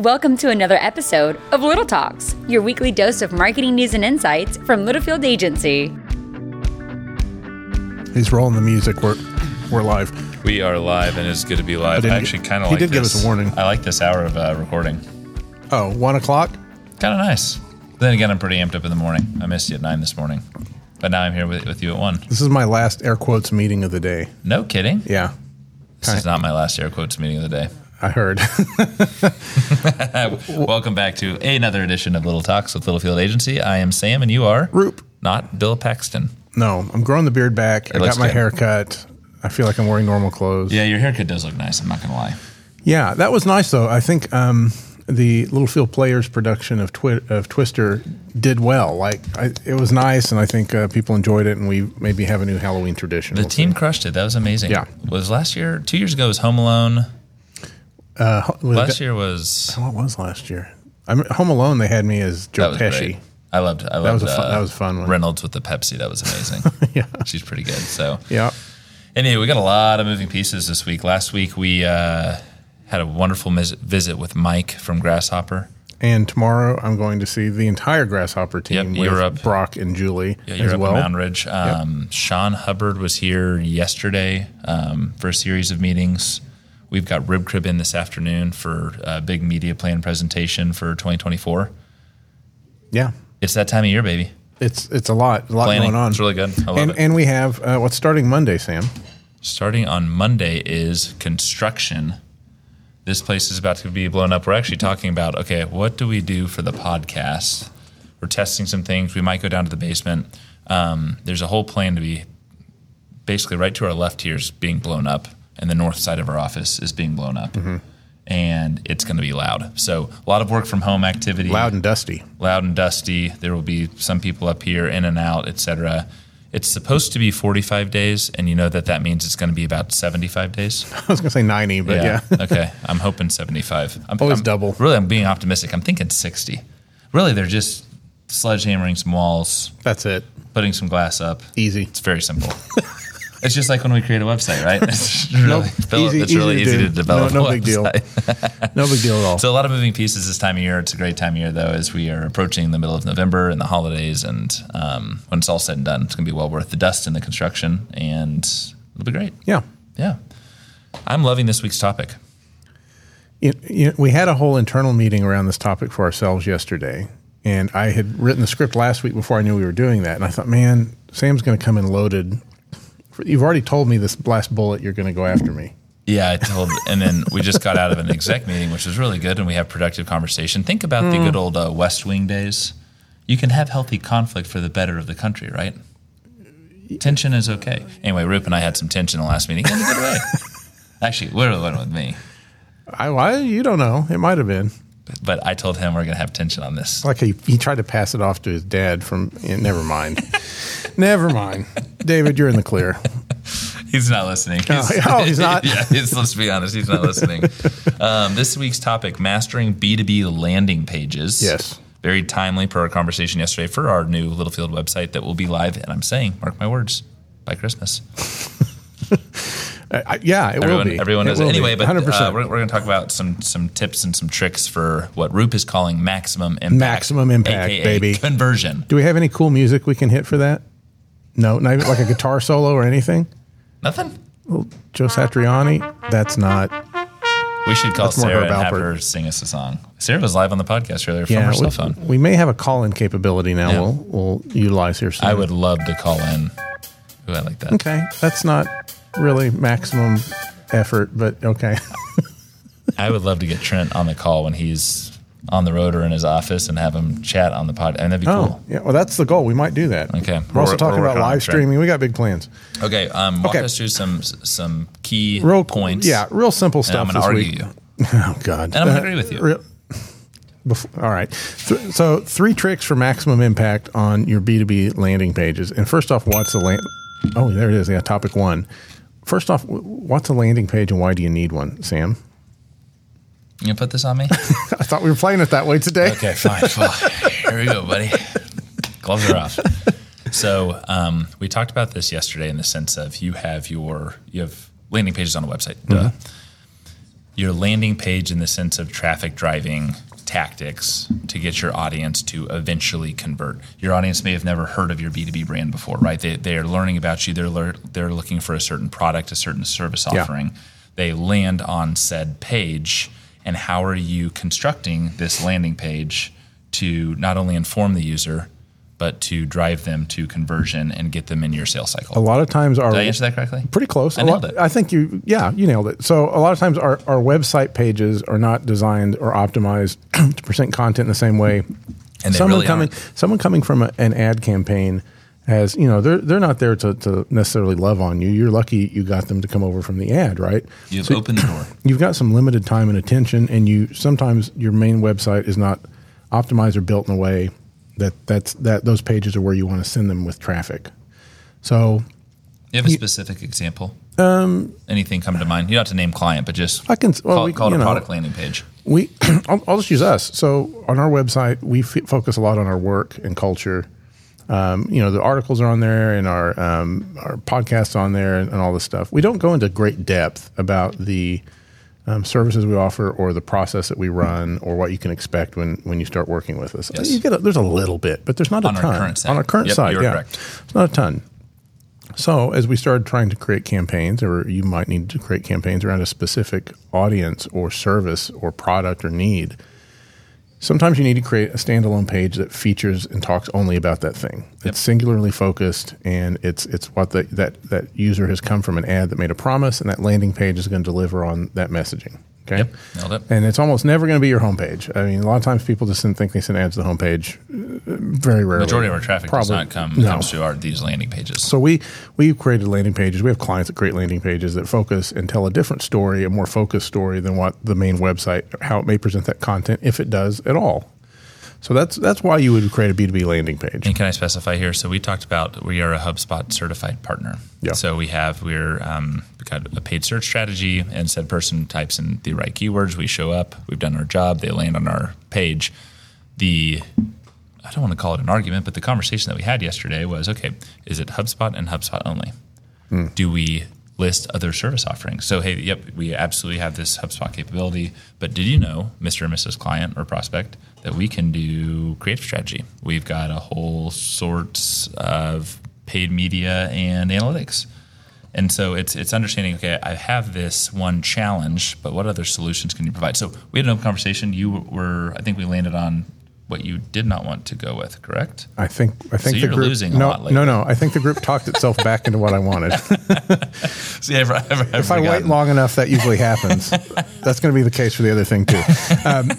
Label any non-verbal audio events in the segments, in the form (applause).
Welcome to another episode of Little Talks, your weekly dose of marketing news and insights from Littlefield Agency. He's rolling the music. We're we're live. We are live, and it's good to be live. I didn't- actually kind of he like did give this. us a warning. I like this hour of uh, recording. Oh, one o'clock. Kind of nice. Then again, I'm pretty amped up in the morning. I missed you at nine this morning, but now I'm here with, with you at one. This is my last air quotes meeting of the day. No kidding. Yeah, This is not my last air quotes meeting of the day. I heard. (laughs) Welcome back to another edition of Little Talks with Littlefield Agency. I am Sam, and you are Roop. not Bill Paxton. No, I'm growing the beard back. I got my good. hair cut. I feel like I'm wearing normal clothes. Yeah, your haircut does look nice. I'm not gonna lie. Yeah, that was nice though. I think um, the Littlefield Players production of Twi- of Twister did well. Like I, it was nice, and I think uh, people enjoyed it. And we maybe have a new Halloween tradition. The We'll team see. crushed it. That was amazing. Yeah. Was last year, two years ago, was Home Alone. Uh, Last year was What was last year? I mean, Home Alone. They had me as that Joe was Pesci. great. I loved. I loved. That was a fun- uh, that was fun one. Reynolds with the Pepsi. That was amazing. (laughs) Yeah. she's pretty good. So Yeah. anyway, we got a lot of moving pieces this week. Last week we uh, had a wonderful mis- visit with Mike from Grasshopper. And tomorrow I'm going to see the entire Grasshopper team Yep, with. Brock and Julie Yeah, as well. Mountain Ridge. Um, Sean Hubbard was here yesterday um, for a series of meetings. We've got RibCrib in this afternoon for a big media plan presentation for 2024. Yeah, It's that time of year, baby. it's it's a lot, a lot Planning. going on. It's really good. I love and it. and we have uh, what's starting Monday, Sam. Starting on Monday is construction. This place is about to be blown up. We're actually talking about okay, what do we do for the podcast? We're testing some things. We might go down to the basement. Um, there's a whole plan to be basically right to our left here is being blown up, and the north side of our office is being blown up, Mm-hmm. and it's going to be loud. So a lot of work from home activity Loud and dusty. loud and dusty. There will be some people up here in and out, etc. It's supposed to be 45 days, and you know that that means it's going to be about 75 days. (laughs) I was going to say ninety, but yeah, (laughs) okay. I'm hoping 75. I'm, Always I'm- double. Really, I'm being optimistic. I'm thinking 60. Really, they're just sledgehammering some walls, that's it. putting some glass up. Easy. It's very simple. (laughs) it's just like when we create a website, right? (laughs) It's really, Nope. Easy- it's really easy to easy to, develop. No- no big deal. (laughs) No big deal at all. So a lot of moving pieces this time of year. It's a great time of year, though, as we are approaching the middle of November and the holidays. And um, when it's all said and done, it's going to be well worth the dust in the construction, and it'll be great. yeah. Yeah, I'm loving this week's topic. You, you, we had a whole internal meeting around this topic for ourselves yesterday, and I had written the script last week before I knew we were doing that, and I thought, man, Sam's going to come in loaded. You've already told me this last bullet you're going to go after me. Yeah, I told, and then we just got out of an exec meeting, which was really good, and we have productive conversation. Think about the good old uh, West Wing days. You can have healthy conflict for the better of the country, right? Tension is okay. Anyway, Roop and I had some tension in the last meeting in a good way. (laughs) Actually, it really went with me. I, I you don't know. It might have been but I told him we're going to have tension on this. like he, he tried to pass it off to his dad. From yeah, never mind, (laughs) never mind. David, you're in the clear. He's not listening. oh, he's not? (laughs) yeah, he's, let's be honest, he's not listening. (laughs) Um, this week's topic: mastering B two B landing pages. Yes. very timely per our conversation yesterday for our new Littlefield website that will be live. And I'm saying, mark my words, by Christmas. I, yeah, it Everyone, will be. everyone it. be. Anyway, but 100%. uh, we're, we're going to talk about some some tips and some tricks for what Roop is calling maximum impact. Maximum impact, baby. Conversion. Do we have any cool music we can hit for that? No, not even like a guitar (laughs) solo or anything. Nothing. Joe Satriani. That's not. We should call Sarah and have her sing us a song. Sarah was live on the podcast earlier from Yeah, her we, cell phone. we may have a call-in capability now. Yeah. We'll we'll utilize here soon. I would love to call in. Ooh, I like that. Okay, that's not really maximum effort, but okay. (laughs) I would love to get Trent on the call when he's on the road or in his office and have him chat on the pod. And that'd be Oh, cool. yeah. Well, that's the goal. We might do that. Okay. We're also We're- talking we're about live it, Trent. streaming. We got big plans. Okay. Um, walk Okay. us through some some key Real points. Yeah, real simple And stuff. I'm going to argue week. you. (laughs) Oh God. And I'm going to agree with you. Real- before, all right. Th- so, three tricks for maximum impact on your B2B landing pages. And first off, what's the land? Oh, there it is. Yeah, topic one. First off, what's a landing page and why do you need one, Sam? You put this on me? (laughs) I thought we were playing it that way today. okay, fine. (laughs) Well, here we go, buddy. Gloves are off. So um, we talked about this yesterday in the sense of you have your you have landing pages on a website. Duh. your landing page in the sense of traffic driving tactics to get your audience to eventually convert. Your audience may have never heard of your B2B brand before, right? They, they're learning about you. They're, lear- they're looking for a certain product, a certain service Yeah. offering. They land on said page. And how are you constructing this landing page to not only inform the user, but to drive them to conversion and get them in your sales cycle? A lot of times our Did I answer that correctly? pretty close. I A lot- nailed it. I think you, yeah, you nailed it. So a lot of times our, our website pages are not designed or optimized (clears throat) to present content in the same way. And someone really coming, aren't. someone coming from a, an ad campaign has, you know, they're they're not there to, to necessarily love on you. You're lucky you got them to come over from the ad, right? You've So opened the door. (clears throat) You've got some limited time and attention, and you sometimes your main website is not optimized or built in a way that that's that those pages are where you want to send them with traffic. So You have a specific example? Um, Anything come to mind? You don't have to name client, but just I can- well, call, we- call it a know. product landing page. we (clears throat) I'll, I'll just use us. So on our website, we f- focus a lot on our work and culture. Um, you know, the articles are on there, and our um, our podcasts on there, and, and all this stuff. We don't go into great depth about the um, services we offer, or the process that we run, or what you can expect when when you start working with us. Yes. You get a, there's a little bit, but there's not On a our ton current on our current Yep, you're yeah, correct. it's not a ton. So, as we started trying to create campaigns, or you might need to create campaigns around a specific audience or service or product or need, sometimes you need to create a standalone page that features and talks only about that thing. It's singularly focused, and it's it's what the, that that user has come from an ad that made a promise, and that landing page is going to deliver on that messaging. Okay, Yep, nailed it. and it's almost never going to be your homepage. I mean, a lot of times people just think they send ads to the homepage. Very rarely. Majority of our traffic does Probably- not come no. comes to our these landing pages. So we we've created landing pages. We have clients that create landing pages that focus and tell a different story, a more focused story than what the main website how it may present that content, if it does at all. So that's that's why you would create a B two B landing page. And can I specify here? So we talked about we are a HubSpot certified partner. Yeah. So we have we're um, we got a paid search strategy, and said person types in the right keywords. We show up. We've done our job. They land on our page. The I don't want to call it an argument, but the conversation that we had yesterday was okay. Is it HubSpot and HubSpot only? Hmm. Do we list other service offerings? So hey, yep, we absolutely have this HubSpot capability. But did you know, Mr. and Mrs. Client or prospect, that we can do creative strategy? We've got a whole sorts of paid media and analytics. And so it's it's understanding. Okay, I have this one challenge, but what other solutions can you provide? So we had an open conversation. You were, I think, we landed on what you did not want to go with. Correct? I think I think you're the group losing a no no no I think the group talked itself back into what I wanted. (laughs) (laughs) See, I've, I've, I've if I wait long enough, that usually happens. (laughs) that's going to be the case for the other thing too. Um,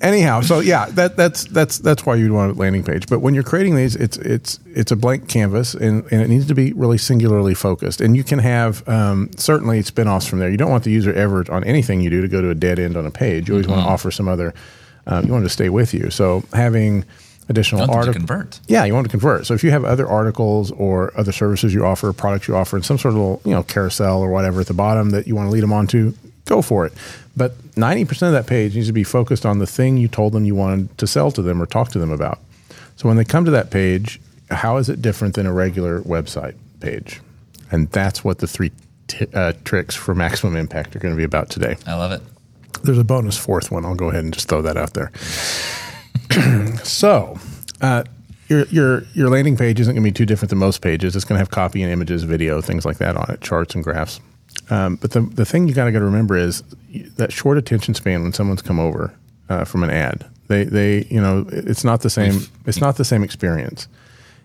anyhow, so yeah, that that's that's that's why you'd want a landing page. But when you're creating these, it's it's it's a blank canvas, and, and it needs to be really singularly focused. And you can have um, certainly spin-offs from there. You don't want the user ever on anything you do to go to a dead end on a page. You always want to offer some other. Um, you want to stay with you. So having additional Want them to articles convert. yeah, you want to convert. So if you have other articles or other services you offer, products you offer, and some sort of little, you know carousel or whatever at the bottom that you want to lead them onto, go for it. But ninety percent of that page needs to be focused on the thing you told them you wanted to sell to them or talk to them about. So when they come to that page, how is it different than a regular website page? And that's what the three t- uh, tricks for maximum impact are going to be about today. I love it. There's a bonus fourth one. I'll go ahead and just throw that out there. (clears throat) so, uh, your your your landing page isn't going to be too different than most pages. It's going to have copy and images, video, things like that on it, charts and graphs. Um, but the the thing you got to got to remember is that short attention span when someone's come over uh, from an ad. They they you know it's not the same. It's not the same experience.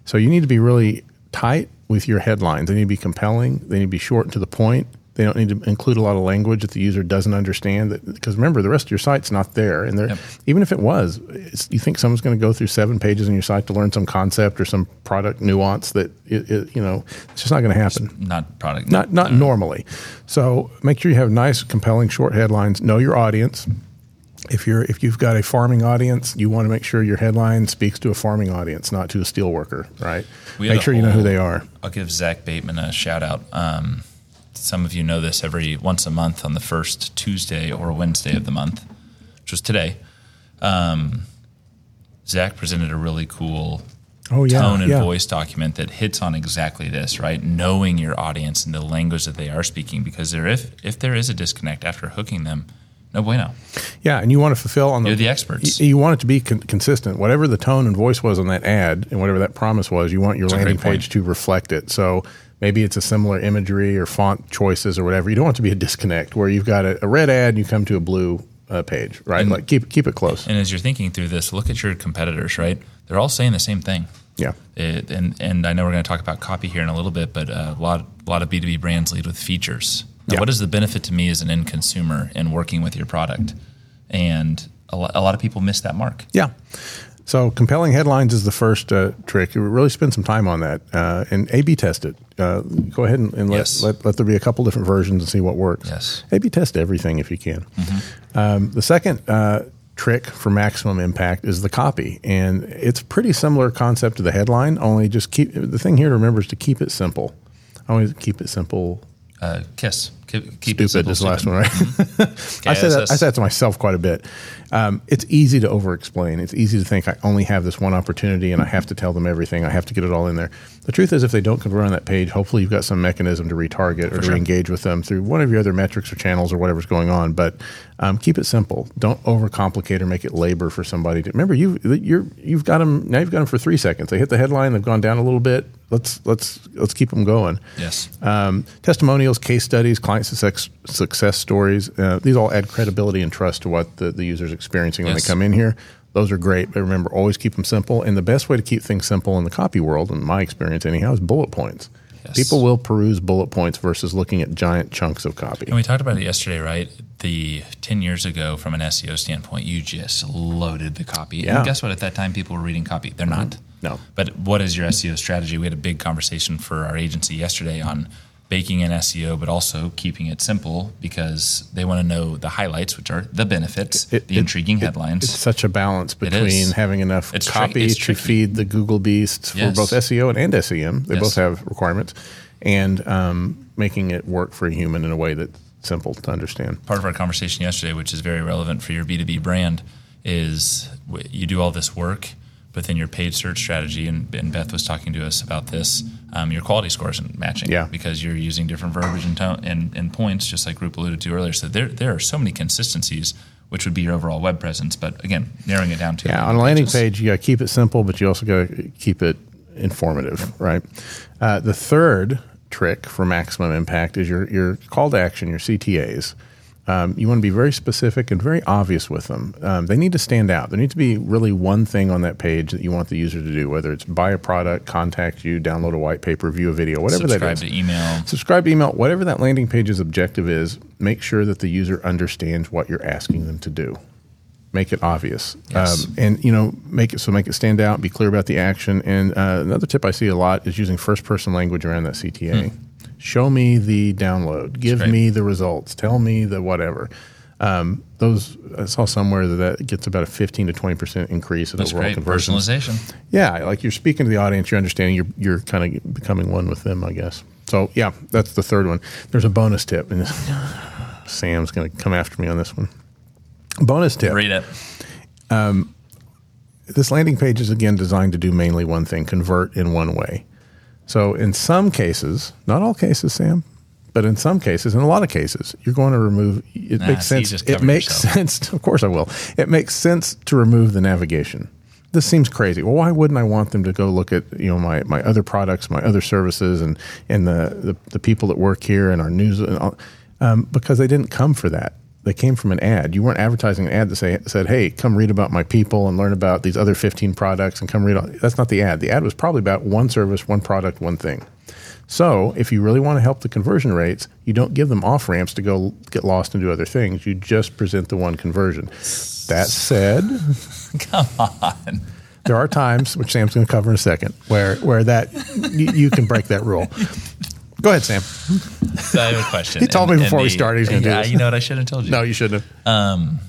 So you need to be really tight with your headlines. They need to be compelling. They need to be short and to the point. They don't need to include a lot of language that the user doesn't understand. Because remember, the rest of your site's not there, and Yep. even if it was, it's, you think someone's going to go through seven pages on your site to learn some concept or some product nuance that it, it, you know it's just not going to happen. Not product. Not not normally. So make sure you have nice, compelling, short headlines. Know your audience. If you're if you've got a farming audience, you want to make sure your headline speaks to a farming audience, not to a steel worker, right? We make sure you know who they are. I'll give Zach Bateman a shout out. Um, some of you know this every once a month on the first Tuesday or Wednesday of the month, which was today. Um, Zach presented a really cool Oh yeah, tone and yeah. voice document that hits on exactly this, right? Knowing your audience and the language that they are speaking, because there, if if there is a disconnect after hooking them, no bueno. Yeah, and you want to fulfill on the You're the experts. You, you want it to be con- consistent. Whatever the tone and voice was on that ad, and whatever that promise was, you want your a landing page to reflect it. So maybe it's a similar imagery or font choices or whatever. You don't want it to be a disconnect where you've got a, a red ad and you come to a blue uh, page, right? like keep keep it close. And as you're thinking through this, look at your competitors, right? They're all saying the same thing. yeah, It, and and I know we're going to talk about copy here in a little bit, but uh, a lot a lot of B two B brands lead with features. Now, Yeah. what is the benefit to me as an end consumer in working with your product? And a, lo- a lot of people miss that mark. yeah. So compelling headlines is the first uh, trick. Really spend some time on that uh, and A/B test it. Uh, go ahead and, and let, Yes. let let there be a couple different versions and see what works. Yes. A/B test everything if you can. Um, the second uh, trick for maximum impact is the copy, and it's pretty similar concept to the headline. Only just keep the thing here to remember is to keep it simple. Always keep it simple. Uh, kiss. Keep, Stupid simple, is the last one, right? (laughs) I say that. I say that to myself quite a bit. Um, it's easy to over-explain. It's easy to think I only have this one opportunity and I have to tell them everything. I have to get it all in there. The truth is, if they don't convert on that page, hopefully you've got some mechanism to retarget or to sure. engage with them through one of your other metrics or channels or whatever's going on. But um, keep it simple. Don't overcomplicate or make it labor for somebody. To, remember, you you're you've got them now. You've got them for three seconds. They hit the headline. They've gone down a little bit. Let's let's let's keep them going Yes. um, testimonials, case studies, client success, success stories. Uh, these all add credibility and trust to what the, the user's experiencing when Yes. they come in here. Those are great, but remember, always keep them simple. And the best way to keep things simple in the copy world, in my experience anyhow, is bullet points. Yes. People will peruse bullet points versus looking at giant chunks of copy. And we talked about it yesterday, right? The 10 years ago, from an SEO standpoint, you just loaded the copy. Yeah. And guess what? At that time, people were reading copy. They're not. No. But what is your SEO strategy? We had a big conversation for our agency yesterday on baking in SEO, but also keeping it simple because they want to know the highlights, which are the benefits, It- the it- intriguing it- headlines. It's such a balance between having enough It's copy it's to feed the Google beasts for Yes. both SEO and, and SEM. They Yes. both have requirements, and um, making it work for a human in a way that's simple to understand. part of our conversation yesterday, which is very relevant for your B2B brand, is you do all this work, but then your paid search strategy, and, and Beth was talking to us about this, um, your quality scores isn't matching Yeah. because you're using different verbiage and, tone, and, and points, just like Roop alluded to earlier. So there, there are so many consistencies, which would be your overall web presence. But again, narrowing it down to Yeah, on a landing pages. page, you got to keep it simple, but you also got to keep it informative, right? Uh, the third trick for maximum impact is your your call to action, your CTAs. Um, you want to be very specific and very obvious with them. Um, they need to stand out. There needs to be really one thing on that page that you want the user to do, whether it's buy a product, contact you, download a white paper, view a video, whatever that subscribe to email. subscribe to email whatever that landing page's objective is make sure that the user understands what you're asking them to do make it obvious Yes. um, and you know make it so make it stand out be clear about the action and uh, another tip i see a lot is using first person language around that cta show me the download give me the results tell me the whatever um, those I saw somewhere that that gets about a 15 to 20 percent increase in That's overall great. conversions. Personalization. Yeah, like you're speaking to the audience, you're understanding, you're you're kind of becoming one with them, I guess. So yeah, that's the third one. There's a bonus tip, and (laughs) Sam's going to come after me on this one. Bonus tip: Read it. This landing page is again designed to do mainly one thing: convert in one way. So in some cases, not all cases, Sam, but in some cases, in a lot of cases, you're going to remove. It Nah, makes sense. It makes yourself. sense. (laughs) Of course, I will. It makes sense to remove the navigation. This seems crazy. Well, why wouldn't I want them to go look at you know my, my other products, my other services, and and the the, the people that work here and our news, and all, um, because they didn't come for that. They came from an ad. You weren't advertising an ad that say, said, "Hey, come read about my people and learn about these other 15 products and come read." On. That's not the ad. The ad was probably about one service, one product, one thing. So, if you really want to help the conversion rates, you don't give them off ramps to go get lost and do other things. You just present the one conversion. That said, (laughs) Come on. there are times, which Sam's going to cover in a second, where where that you, you can break that rule. Go ahead, Sam. So I have a question. He told me before we started he was gonna do yeah, this. You know what? I should have told you. No, you shouldn't have. Um,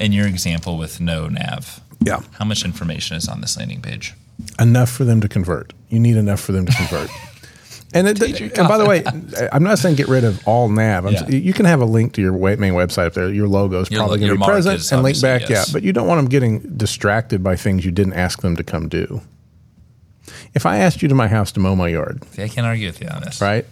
in your example with no nav, Yeah, how much information is on this landing page? enough for them to convert. You need enough for them to convert. (laughs) And, it, and by the way, I'm not saying get rid of all nav. I'm Yeah. You can have a link to your main website up there. Your logo is probably going to be present and link back. yes. Yeah, but you don't want them getting distracted by things you didn't ask them to come do. If I asked you to my house to mow my yard, See, I can't argue with you on this. right?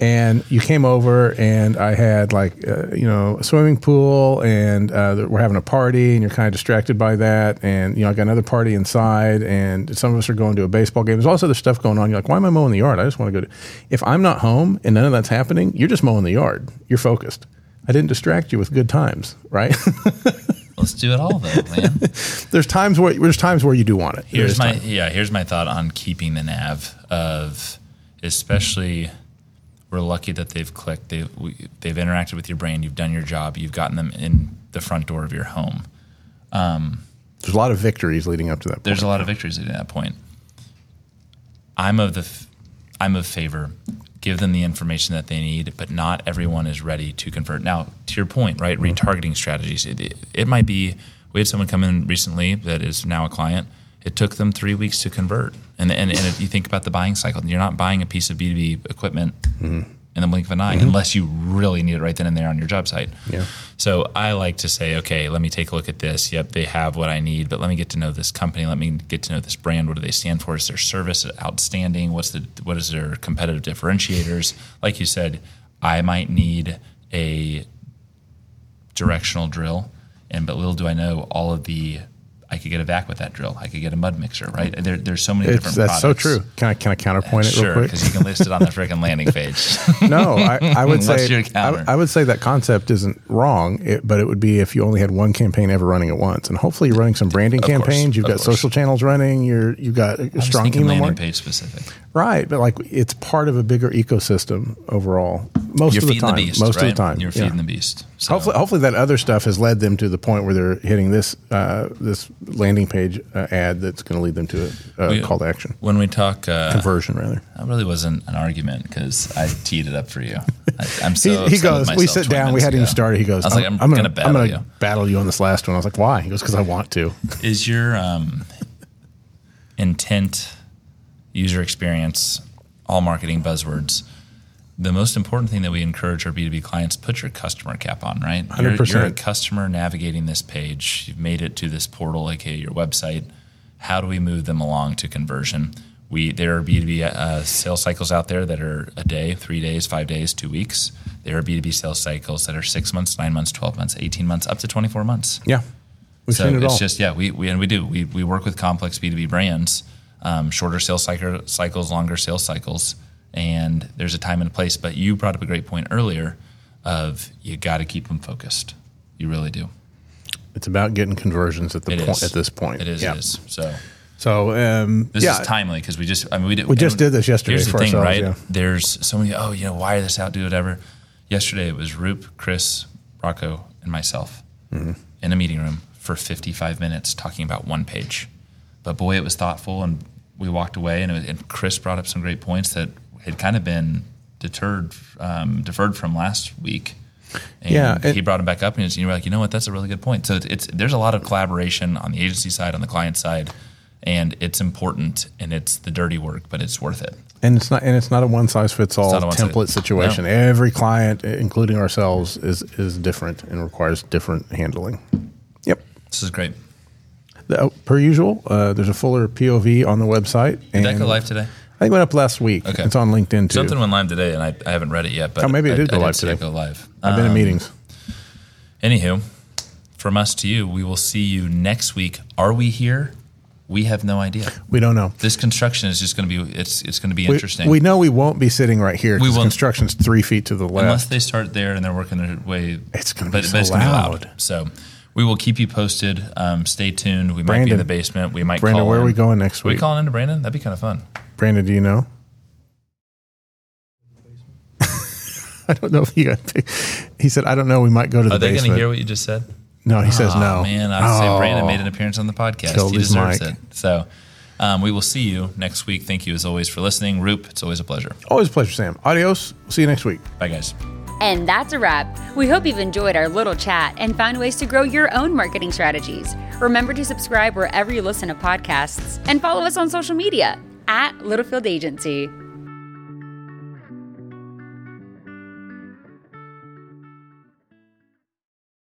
And you came over and I had like uh, you know a swimming pool and uh, we're having a party and you're kind of distracted by that and you know I got another party inside and some of us are going to a baseball game. There's all this other stuff going on. You're like, why am I mowing the yard? I just want to go to. If I'm not home and none of that's happening, you're just mowing the yard. You're focused. I didn't distract you with good times, right? (laughs) Let's do it all though, man. (laughs) there's times where there's times where you do want it. Here's my time. yeah. Here's my thought on keeping the nav of, especially, we're lucky that they've clicked. They we, they've interacted with your brain. You've done your job. You've gotten them in the front door of your home. Um, There's a lot of victories leading up to that. Point. There's a lot of victories at that point. I'm of the f- I'm of favor. Give them the information that they need, but not everyone is ready to convert. Now, to your point, right? Mm-hmm. Retargeting strategies. It, it, it might be. We had someone come in recently that is now a client. It took them three weeks to convert, and and, and if you think about the buying cycle, you're not buying a piece of B2B equipment mm-hmm. in the blink of an eye, mm-hmm. unless you really need it right then and there on your job site. Yeah. So I like to say, okay, let me take a look at this. Yep, they have what I need, but let me get to know this company. Let me get to know this brand. What do they stand for? Is their service outstanding? What's the what is their competitive differentiators? Like you said, I might need a directional drill, and but little do I know, all of the I could get a vac with that drill. I could get a mud mixer, right? There, there's so many It's, different. that's so true. Can I can I counterpoint it real Sure, quick? because you can list it on the freaking landing page. (laughs) no, I, I would say I. I would say that concept isn't wrong, it, but it would be if you only had one campaign ever running at once, and hopefully you're running some branding Of course, campaigns. You've got course. social channels running. You're you've got a strong email landing page specific. right? But like it's part of a bigger ecosystem overall. Most You're of the time, the beast. most right? of the time, you're yeah. feeding the beast. So. Hopefully, hopefully that other stuff has led them to the point where they're hitting this uh, this landing page uh, ad that's going to lead them to a, a We- call to action when we talk, uh, conversion rather. that really wasn't an argument because I teed it up for you. (laughs) I, I'm so he, he goes. We sit down. We hadn't even started. He goes. I was like, I'm, gonna, gonna battle I'm you. battle you on this last one. I was like, why? He goes, because I want to. Is your um, intent, user experience, all marketing buzzwords? The most important thing that we encourage our B2B clients put your customer cap on, right? You're, you're a customer navigating this page. You've made it to this portal, aka your website. How do we move them along to conversion? We there are B2B uh, sales cycles out there that are a day, three days, five days, two weeks. There are B2B sales cycles that are six months, nine months, 12 months, 18 months, up to 24 months. Yeah, we've So seen it it's all. just yeah, we, we and we do. We we work with complex B two B brands, um, shorter sales cycle, cycles, longer sales cycles, and there's a time and a place. But you brought up a great point earlier of you got to keep them focused. You really do. it's about getting conversions at the point at this point. It is. Yeah. It is. So So um, this yeah, is timely because we just I mean we did We just did this yesterday Here's the for thing, right? yeah. There's so many. Oh, you know, wire this out, do whatever. Yesterday it was Roop, Chris, Rocco, and myself Mm-hmm. in a meeting room for 55 minutes talking about one page. But boy, it was thoughtful, and we walked away, and, it was, and Chris brought up some great points that had kind of been deterred, um, deferred from last week. And Yeah, it- he brought him back up, and you were like, you know what, that's a really good point. So it's, it's there's a lot of collaboration on the agency side, on the client side, and it's important, and it's the dirty work, but it's worth it. and it's not and it's not a one size fits all a size- template situation. No. Every client, including ourselves, is is different and requires different handling. Yep. This is great. The- per usual, uh, there's a fuller POV on the website. Did that go live today? I think it went up last week. Okay. It's on LinkedIn too. Something went live today, and I, I haven't read it yet. But Oh, maybe it I, did go I live today. Go live. I've been in Um, meetings. Anywho, from us to you, we will see you next week. Are we here? We have no idea. We don't know. This construction is just going to be it's it's going to be We, interesting. we know we won't be sitting right here We because won't. construction's three feet to the left. Unless they start there and they're working their way, It's gonna be but, so but be loud. So we will keep you posted. Um, stay tuned. We might be in the basement. We might. Brandon, where are we going next week? Are we calling into Brandon? That'd be kind of fun. Brandon, do you know? (laughs) I don't know if you got. He said, "I don't know. We might go to the basement. Are they going to hear what you just said? no, he says Oh, no. Man, say Oh. Brandon made an appearance on the podcast. Killed he deserves it. So um, we will see you next week. Thank you as always for listening. Roop, it's always a pleasure. Always a pleasure, Sam. Adios. See you next week. Bye, guys. And that's a wrap. We hope you've enjoyed our little chat and found ways to grow your own marketing strategies. Remember to subscribe wherever you listen to podcasts and follow us on social media at Littlefield Agency.